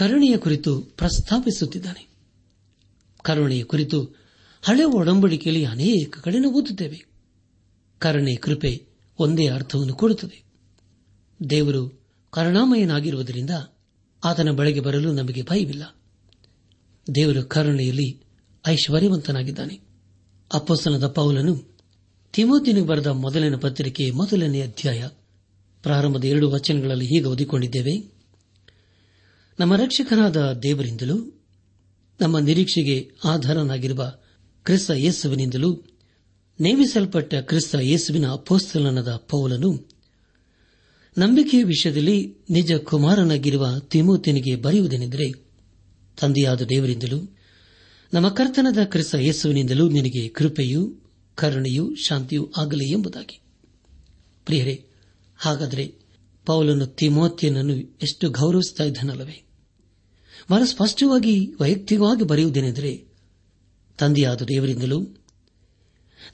ಕರುಣೆಯ ಕುರಿತು ಪ್ರಸ್ತಾಪಿಸುತ್ತಿದ್ದಾನೆ ಕರುಣೆಯ ಕುರಿತು ಹಳೆ ಒಡಂಬಡಿಕೆಯಲ್ಲಿ ಅನೇಕ ಕಡೆ ಓದುತ್ತೇವೆ ಕರುಣೆ ಕೃಪೆ ಒಂದೇ ಅರ್ಥವನ್ನು ಕೊಡುತ್ತದೆ ದೇವರು ಕರುಣಾಮಯನಾಗಿರುವುದರಿಂದ ಆತನ ಬಳಿಗೆ ಬರಲು ನಮಗೆ ಭಯವಿಲ್ಲ ದೇವರು ಕರುಣೆಯಲ್ಲಿ ಐಶ್ವರ್ಯವಂತನಾಗಿದ್ದಾನೆ ಅಪ್ಪಸನದ ಪೌಲನು ತಿಮೋತಿನಿಗೆ ಬರೆದ ಮೊದಲನೇ ಪತ್ರಿಕೆ ಮೊದಲನೇ ಅಧ್ಯಾಯ ಪ್ರಾರಂಭದ ಎರಡು ವಚನಗಳಲ್ಲಿ ಹೀಗೆ ಓದಿಕೊಂಡಿದ್ದೇವೆ ನಮ್ಮ ರಕ್ಷಕನಾದ ದೇವರಿಂದಲೂ ನಮ್ಮ ನಿರೀಕ್ಷೆಗೆ ಆಧಾರನಾಗಿರುವ ಕ್ರಿಸ್ತ ಯೇಸುವಿನಿಂದಲೂ ನೇಮಿಸಲ್ಪಟ್ಟ ಕ್ರಿಸ್ತ ಯೇಸುವಿನ ಅಪೋಸ್ತಲನದ ಪೌಲನು ನಂಬಿಕೆಯ ವಿಷಯದಲ್ಲಿ ನಿಜ ಕುಮಾರನಾಗಿರುವ ತಿಮೋತಿನಿಗೆ ಬರೆಯುವುದೇನೆಂದರೆ ತಂದೆಯಾದ ದೇವರಿಂದಲೂ ನಮ್ಮ ಕರ್ತನದ ಕ್ರಿಸ್ತ ಯೇಸುವಿನಿಂದಲೂ ನಿನಗೆ ಕೃಪೆಯೂ ಕರುಣೆಯೂ ಶಾಂತಿಯೂ ಆಗಲಿ ಎಂಬುದಾಗಿ ಪ್ರಿಯರೇ ಹಾಗಾದರೆ ಪೌಲನು ತಿಮೋತಿಯನನ್ನು ಎಷ್ಟು ಗೌರವಿಸ್ತಾ ಇದ್ದನಲ್ಲವೇ ಬಹಳ ಸ್ಪಷ್ಟವಾಗಿ ವೈಯಕ್ತಿಕವಾಗಿ ಬರೆಯುವುದೇನೆಂದರೆ ತಂದೆಯಾದ ದೇವರಿಂದಲೂ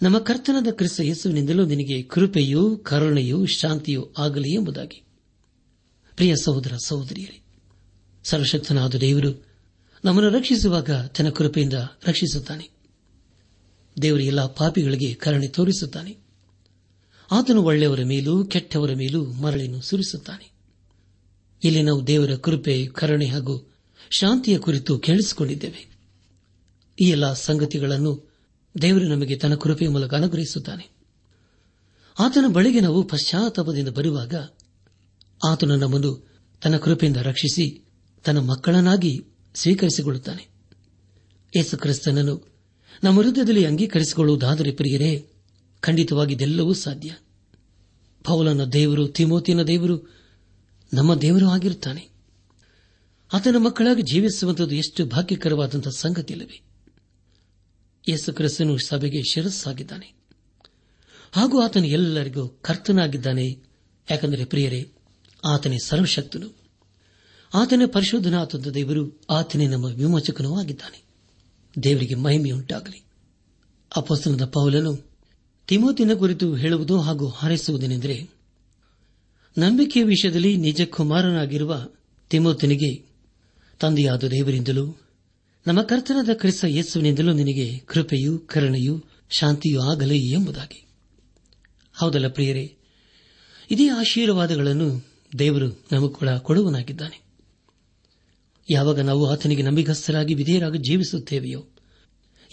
ನಮ್ಮ ಕರ್ತನದ ಕ್ರಿಸ್ತ ಯೇಸುವಿನಿಂದಲೂ ನಿನಗೆ ಕೃಪೆಯೂ ಕರುಣೆಯೂ ಶಾಂತಿಯೂ ಆಗಲಿ ಎಂಬುದಾಗಿ ಪ್ರಿಯ ಸಹೋದರ ಸಹೋದರಿಯರೇ ಸರ್ವಶಕ್ತನಾದ ದೇವರು ನಮ್ಮನ್ನು ರಕ್ಷಿಸುವಾಗ ತನ್ನ ಕೃಪೆಯಿಂದ ರಕ್ಷಿಸುತ್ತಾನೆ ದೇವರು ಎಲ್ಲ ಪಾಪಿಗಳಿಗೆ ಕರುಣೆ ತೋರಿಸುತ್ತಾನೆ ಆತನು ಒಳ್ಳೆಯವರ ಮೇಲೂ ಕೆಟ್ಟವರ ಮೇಲೂ ಮರಳಿನ ಸುರಿಸುತ್ತಾನೆ ಇಲ್ಲಿ ನಾವು ದೇವರ ಕೃಪೆ ಕರುಣೆ ಹಾಗೂ ಶಾಂತಿಯ ಕುರಿತು ಕೇಳಿಸಿಕೊಂಡಿದ್ದೇವೆ ಈ ಎಲ್ಲ ಸಂಗತಿಗಳನ್ನು ದೇವರು ನಮಗೆ ತನ್ನ ಕೃಪೆಯ ಮೂಲಕ ಅನುಗ್ರಹಿಸುತ್ತಾನೆ ಆತನ ಬಳಿಗೆ ನಾವು ಪಶ್ಚಾತ್ತಾಪದಿಂದ ಬರುವಾಗ ಆತನು ನಮ್ಮನ್ನು ತನ್ನ ಕೃಪೆಯಿಂದ ರಕ್ಷಿಸಿ ತನ್ನ ಮಕ್ಕಳನ್ನಾಗಿ ಸ್ವೀಕರಿಸಿಕೊಳ್ಳುತ್ತಾನೆ ಯೇಸು ಕ್ರಿಸ್ತನನ್ನು ನಮ್ಮ ಹೃದಯದಲ್ಲಿ ಅಂಗೀಕರಿಸಿಕೊಳ್ಳುವುದಾದರೆ ಪ್ರಿಯರೇ ಖಂಡಿತವಾಗಿ ಇದೆಲ್ಲವೂ ಸಾಧ್ಯ ಪೌಲನ ದೇವರು ತಿಮೋತಿನ ದೇವರು ನಮ್ಮ ದೇವರು ಆಗಿರುತ್ತಾನೆ ಆತನ ಮಕ್ಕಳಾಗಿ ಜೀವಿಸುವಂತದ್ದು ಎಷ್ಟು ಭಾಗ್ಯಕರವಾದಂಥ ಸಂಗತಿಯಲ್ಲವೇ ಯೇಸು ಕ್ರಿಸ್ತನು ಸಭೆಗೆ ಶಿರಸ್ಸಾಗಿದ್ದಾನೆ ಹಾಗೂ ಆತನು ಎಲ್ಲರಿಗೂ ಕರ್ತನಾಗಿದ್ದಾನೆ ಯಾಕಂದರೆ ಪ್ರಿಯರೇ ಆತನೇ ಸರ್ವಶಕ್ತನು ಆತನೇ ಪರಿಶೋಧನಾ ದೇವರು ಆತನೇ ನಮ್ಮ ವಿಮೋಚಕನೂ ಆಗಿದ್ದಾನೆ ದೇವರಿಗೆ ಮಹಿಮೆಯುಂಟಾಗಲಿ ಅಪಸ್ತನದ ಪೌಲನು ತಿಮೋತಿನ ಕುರಿತು ಹೇಳುವುದು ಹಾಗೂ ಹಾರೈಸುವುದೇನೆಂದರೆ ನಂಬಿಕೆಯ ವಿಷಯದಲ್ಲಿ ನಿಜ ಕುಮಾರನಾಗಿರುವ ತಿಮೋತಿನಿಗೆ ತಂದೆಯಾದ ದೇವರಿಂದಲೂ ನಮ್ಮ ಕರ್ತನಾದ ಕ್ರಿಸ್ತ ಯೇಸುವಿನಿಂದಲೂ ನಿನಗೆ ಕೃಪೆಯೂ ಕರುಣೆಯೂ ಶಾಂತಿಯೂ ಆಗಲಿ ಎಂಬುದಾಗಿ ಹೌದಲ್ಲ ಪ್ರಿಯರೇ ಇದೇ ಆಶೀರ್ವಾದಗಳನ್ನು ದೇವರು ನಮಕೊಳ ಕೊಡುವನಾಗಿದ್ದಾನೆ ಯಾವಾಗ ನಾವು ಆತನಿಗೆ ನಂಬಿಗಸ್ಥರಾಗಿ ವಿಧೇಯರಾಗಿ ಜೀವಿಸುತ್ತೇವೆಯೋ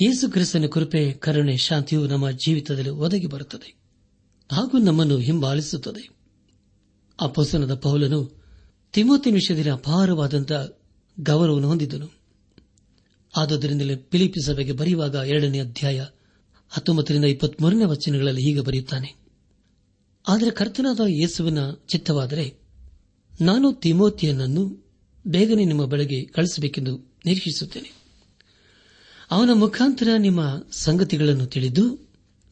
ಯೇಸು ಕ್ರಿಸ್ತನ ಕೃಪೆ ಕರುಣೆ ಶಾಂತಿಯು ನಮ್ಮ ಜೀವಿತದಲ್ಲಿ ಒದಗಿ ಬರುತ್ತದೆ ಹಾಗೂ ನಮ್ಮನ್ನು ಹಿಂಬಾಲಿಸುತ್ತದೆ ಪಸನದ ಪೌಲನು ತಿಮೋತಿ ವಿಷಯದಲ್ಲಿ ಅಪಾರವಾದಂತಹ ಗೌರವವನ್ನು ಹೊಂದಿದ್ದನು ಆದುದರಿಂದಲೇ ಪಿಲಿಪಿ ಸಭೆಗೆ ಬರೆಯುವಾಗ ಎರಡನೇ ಅಧ್ಯಾಯ ಹತ್ತೊಂಬತ್ತರಿಂದ ಇಪ್ಪತ್ಮೂರನೇ ವಚನಗಳಲ್ಲಿ ಹೀಗೆ ಬರೆಯುತ್ತಾನೆ ಆದರೆ ಕರ್ತನಾದ ಯೇಸುವಿನ ಚಿತ್ತವಾದರೆ ನಾನು ತಿಮೋತಿಯನನ್ನು ಬೇಗನೆ ನಿಮ್ಮ ಬಳಿಗೆ ಕಳಿಸಬೇಕೆಂದು ನಿರೀಕ್ಷಿಸುತ್ತೇನೆ ಅವನ ಮುಖಾಂತರ ನಿಮ್ಮ ಸಂಗತಿಗಳನ್ನು ತಿಳಿದು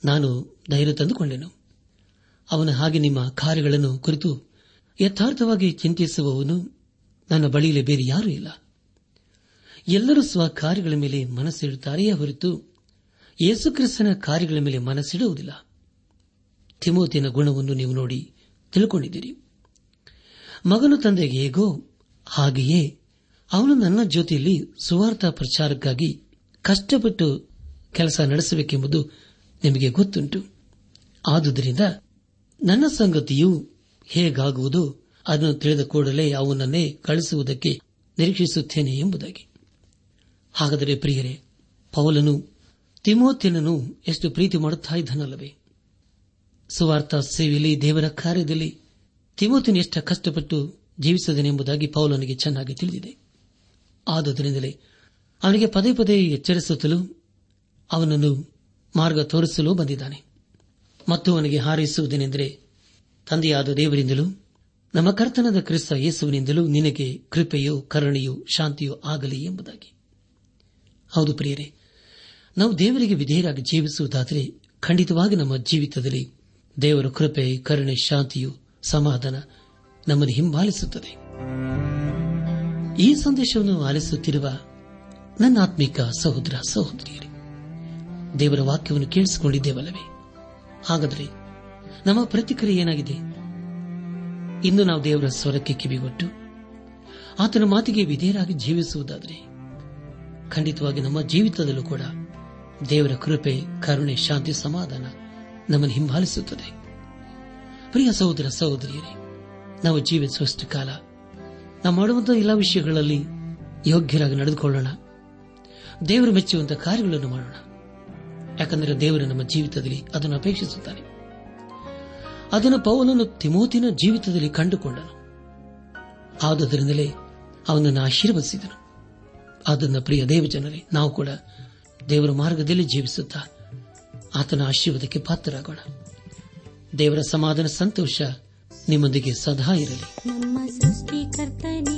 ನಾನು ಧೈರ್ಯ ತಂದುಕೊಂಡೆನು ಅವನ ಹಾಗೆ ನಿಮ್ಮ ಕಾರ್ಯಗಳನ್ನು ಕುರಿತು ಯಥಾರ್ಥವಾಗಿ ಚಿಂತಿಸುವವನು ನನ್ನ ಬಳಿಯಲ್ಲಿ ಬೇರೆ ಯಾರೂ ಇಲ್ಲ ಎಲ್ಲರೂ ಸ್ವ ಕಾರ್ಯಗಳ ಮೇಲೆ ಮನಸ್ಸಿಡುತ್ತಾರೆಯೇ ಹೊರತು ಯೇಸುಕ್ರಿಸ್ತನ ಕಾರ್ಯಗಳ ಮೇಲೆ ಮನಸ್ಸಿಡುವುದಿಲ್ಲ ತಿಮೋತಿನ ಗುಣವನ್ನು ನೀವು ನೋಡಿ ತಿಳ್ಕೊಂಡಿದ್ದೀರಿ ಮಗನು ತಂದೆಗೆ ಹೇಗೋ ಹಾಗೆಯೇ ಅವನು ನನ್ನ ಜೊತೆಯಲ್ಲಿ ಸುವಾರ್ಥ ಪ್ರಚಾರಕ್ಕಾಗಿ ಕಷ್ಟಪಟ್ಟು ಕೆಲಸ ನಡೆಸಬೇಕೆಂಬುದು ನಿಮಗೆ ಗೊತ್ತುಂಟು ಆದುದರಿಂದ ನನ್ನ ಸಂಗತಿಯು ಹೇಗಾಗುವುದು ಅದನ್ನು ತಿಳಿದ ಕೂಡಲೇ ಅವನನ್ನೇ ಕಳಿಸುವುದಕ್ಕೆ ನಿರೀಕ್ಷಿಸುತ್ತೇನೆ ಎಂಬುದಾಗಿ ಹಾಗಾದರೆ ಪ್ರಿಯರೇ ಪೌಲನು ತಿಮೋತಿನನು ಎಷ್ಟು ಪ್ರೀತಿ ಮಾಡುತ್ತಾ ಇದ್ದನಲ್ಲವೇ ಸುವಾರ್ಥ ಸೇವೆಯಲ್ಲಿ ದೇವರ ಕಾರ್ಯದಲ್ಲಿ ತಿಮೋತಿನ ಎಷ್ಟು ಕಷ್ಟಪಟ್ಟು ಜೀವಿಸದನೆಂಬುದಾಗಿ ಪೌಲನಿಗೆ ಚೆನ್ನಾಗಿ ತಿಳಿದಿದೆ ಆದುದರಿಂದಲೇ ಅವನಿಗೆ ಪದೇ ಪದೇ ಎಚ್ಚರಿಸುತ್ತಲೂ ಅವನನ್ನು ಮಾರ್ಗ ತೋರಿಸಲು ಬಂದಿದ್ದಾನೆ ಮತ್ತು ಅವನಿಗೆ ಹಾರೈಸುವುದೇನೆಂದರೆ ತಂದೆಯಾದ ದೇವರಿಂದಲೂ ನಮ್ಮ ಕರ್ತನದ ಕ್ರಿಸ್ತ ಯೇಸುವಿನಿಂದಲೂ ನಿನಗೆ ಕೃಪೆಯೋ ಕರುಣೆಯೋ ಶಾಂತಿಯೋ ಆಗಲಿ ಎಂಬುದಾಗಿ ಹೌದು ಪ್ರಿಯರೇ ನಾವು ದೇವರಿಗೆ ವಿಧೇಯರಾಗಿ ಜೀವಿಸುವುದಾದರೆ ಖಂಡಿತವಾಗಿ ನಮ್ಮ ಜೀವಿತದಲ್ಲಿ ದೇವರ ಕೃಪೆ ಕರುಣೆ ಶಾಂತಿಯು ಸಮಾಧಾನ ನಮ್ಮನ್ನು ಹಿಂಬಾಲಿಸುತ್ತದೆ ಈ ಸಂದೇಶವನ್ನು ಆಲಿಸುತ್ತಿರುವ ನನ್ನ ಆತ್ಮಿಕ ಸಹೋದರ ಸಹೋದರಿಯರಿ ದೇವರ ವಾಕ್ಯವನ್ನು ಕೇಳಿಸಿಕೊಂಡಿದ್ದೇವಲ್ಲವೇ ಹಾಗಾದರೆ ನಮ್ಮ ಪ್ರತಿಕ್ರಿಯೆ ಏನಾಗಿದೆ ಇಂದು ನಾವು ದೇವರ ಸ್ವರಕ್ಕೆ ಕಿವಿಗೊಟ್ಟು ಆತನ ಮಾತಿಗೆ ವಿಧೇಯರಾಗಿ ಜೀವಿಸುವುದಾದರೆ ಖಂಡಿತವಾಗಿ ನಮ್ಮ ಜೀವಿತದಲ್ಲೂ ಕೂಡ ದೇವರ ಕೃಪೆ ಕರುಣೆ ಶಾಂತಿ ಸಮಾಧಾನ ನಮ್ಮನ್ನು ಹಿಂಬಾಲಿಸುತ್ತದೆ ಪ್ರಿಯ ಸಹೋದರ ಸಹೋದರಿಯರೇ ನಾವು ಜೀವಿಸುವಷ್ಟು ಕಾಲ ನಾವು ಮಾಡುವಂತಹ ಎಲ್ಲ ವಿಷಯಗಳಲ್ಲಿ ಯೋಗ್ಯರಾಗಿ ನಡೆದುಕೊಳ್ಳೋಣ ದೇವರು ಮೆಚ್ಚುವಂತಹ ಕಾರ್ಯಗಳನ್ನು ಮಾಡೋಣ ಯಾಕಂದರೆ ದೇವರು ನಮ್ಮ ಜೀವಿತದಲ್ಲಿ ಅದನ್ನು ಅಪೇಕ್ಷಿಸುತ್ತಾನೆ ಅದನ್ನು ಪೌಲನು ತಿಮೋತಿನ ಜೀವಿತದಲ್ಲಿ ಕಂಡುಕೊಂಡನು ಆದ್ದರಿಂದಲೇ ಅವನನ್ನು ಆಶೀರ್ವದಿಸಿದನು ಅದನ್ನ ಪ್ರಿಯ ದೇವಜನರೇ ನಾವು ಕೂಡ ದೇವರ ಮಾರ್ಗದಲ್ಲಿ ಜೀವಿಸುತ್ತಾ ಆತನ ಆಶೀರ್ವಾದಕ್ಕೆ ಪಾತ್ರರಾಗೋಣ ದೇವರ ಸಮಾಧಾನ ಸಂತೋಷ ನಿಮ್ಮೊಂದಿಗೆ ಸದಾ ಇರಲಿ ನಮ್ಮ ಸೃಷ್ಟಿಕರ್ತನೇ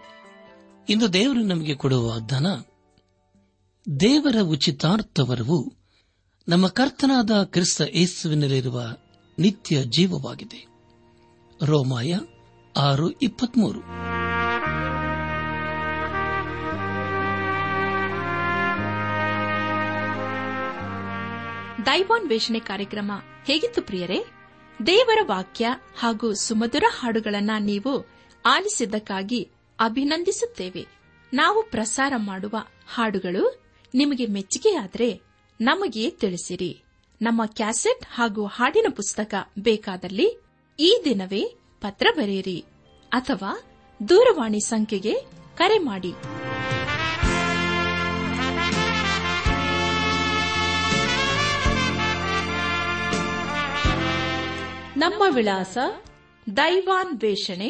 ಇಂದು ದೇವರು ನಮಗೆ ಕೊಡುವ ಧನ ದೇವರ ಉಚಿತಾರ್ಥವರವು ನಮ್ಮ ಕರ್ತನಾದ ಕ್ರಿಸ್ತ ಏಸುವಿನಲ್ಲಿರುವ ನಿತ್ಯ ಜೀವವಾಗಿದೆ ರೋಮಾಯ ಆರು ಇಪ್ಪತ್ಮೂರು
ದೈವಾನ್ ವೇಷಣೆ ಕಾರ್ಯಕ್ರಮ ಹೇಗಿತ್ತು ಪ್ರಿಯರೇ ದೇವರ ವಾಕ್ಯ ಹಾಗೂ ಸುಮಧುರ ಹಾಡುಗಳನ್ನ ನೀವು ಆಲಿಸಿದ್ದಕ್ಕಾಗಿ ಅಭಿನಂದಿಸುತ್ತೇವೆ ನಾವು ಪ್ರಸಾರ ಮಾಡುವ ಹಾಡುಗಳು ನಿಮಗೆ ಮೆಚ್ಚುಗೆಯಾದರೆ ನಮಗೆ ತಿಳಿಸಿರಿ ನಮ್ಮ ಕ್ಯಾಸೆಟ್ ಹಾಗೂ ಹಾಡಿನ ಪುಸ್ತಕ ಬೇಕಾದಲ್ಲಿ ಈ ದಿನವೇ ಪತ್ರ ಬರೆಯಿರಿ ಅಥವಾ ದೂರವಾಣಿ ಸಂಖ್ಯೆಗೆ ಕರೆ ಮಾಡಿ
ನಮ್ಮ ವಿಳಾಸ ದೈವಾನ್ವೇಷಣೆ